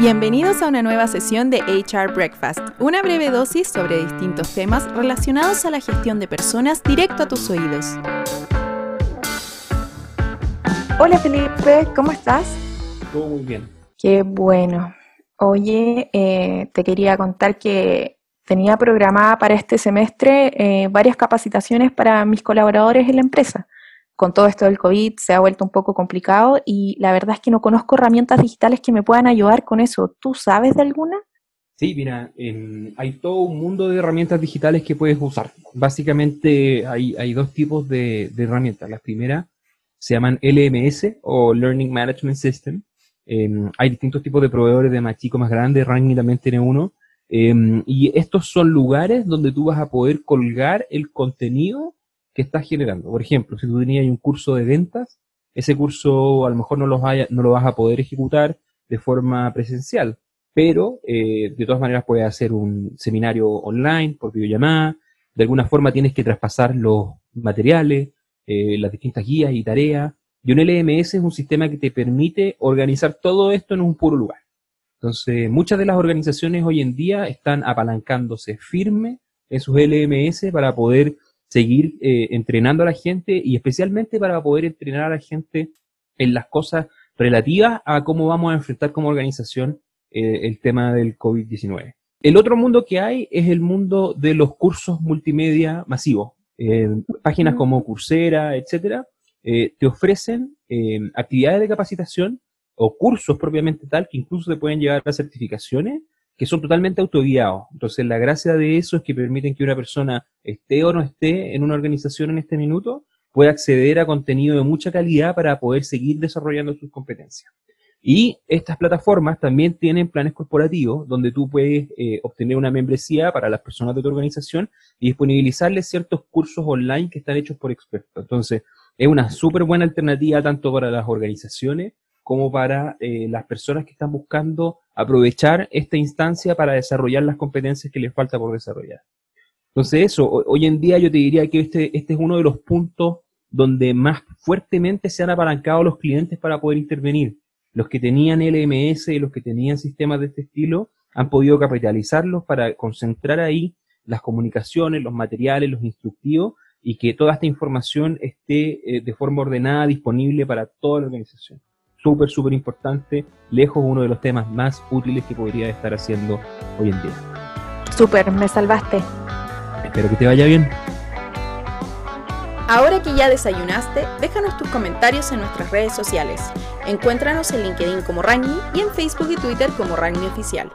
Bienvenidos a una nueva sesión de HR Breakfast, una breve dosis sobre distintos temas relacionados a la gestión de personas directo a tus oídos. Hola Felipe, ¿cómo estás? Todo muy bien. Qué bueno. Oye, eh, te quería contar que tenía programada para este semestre eh, varias capacitaciones para mis colaboradores en la empresa con todo esto del COVID se ha vuelto un poco complicado y la verdad es que no conozco herramientas digitales que me puedan ayudar con eso. ¿Tú sabes de alguna? Sí, mira, hay todo un mundo de herramientas digitales que puedes usar. Básicamente hay, dos tipos de, herramientas. Las primeras se llaman LMS o Learning Management System. Em, hay distintos tipos de proveedores de más chico, más grande. Ranking también tiene uno. Em, y estos son lugares donde tú vas a poder colgar el contenido que estás generando. Por ejemplo, si tú tenías un curso de ventas, ese curso a lo mejor no, los no lo vas a poder ejecutar de forma presencial, pero eh, de todas maneras puedes hacer un seminario online por videollamada, de alguna forma tienes que traspasar los materiales, eh, las distintas guías y tareas, y un LMS es un sistema que te permite organizar todo esto en un puro lugar. Entonces, muchas de las organizaciones hoy en día están apalancándose firme en sus LMS para poder seguir eh, entrenando a la gente y especialmente para poder entrenar a la gente en las cosas relativas a cómo vamos a enfrentar como organización eh, el tema del COVID-19. El otro mundo que hay es el mundo de los cursos multimedia masivos. páginas como Coursera, etcétera, eh, te ofrecen actividades de capacitación o cursos propiamente tal que incluso te pueden llevar a certificaciones que son totalmente autoguiados. Entonces, la gracia de eso es que permiten que una persona esté o no esté en una organización en este minuto, pueda acceder a contenido de mucha calidad para poder seguir desarrollando sus competencias. Y estas plataformas también tienen planes corporativos donde tú puedes eh, obtener una membresía para las personas de tu organización y disponibilizarles ciertos cursos online que están hechos por expertos. Entonces, es una súper buena alternativa tanto para las organizaciones como para eh, las personas que están buscando aprovechar esta instancia para desarrollar las competencias que les falta por desarrollar. Entonces eso, hoy en día yo te diría que este, este es uno de los puntos donde más fuertemente se han apalancado los clientes para poder intervenir. Los que tenían LMS y los que tenían sistemas de este estilo han podido capitalizarlos para concentrar ahí las comunicaciones, los materiales, los instructivos y que toda esta información esté eh, de forma ordenada disponible para toda la organización súper, súper importante, lejos uno de los temas más útiles que podría estar haciendo hoy en día. Súper, me salvaste. Espero que te vaya bien. Ahora que ya desayunaste, déjanos tus comentarios en nuestras redes sociales. Encuéntranos en LinkedIn como Rangmi y en Facebook y Twitter como Rangmi Oficial.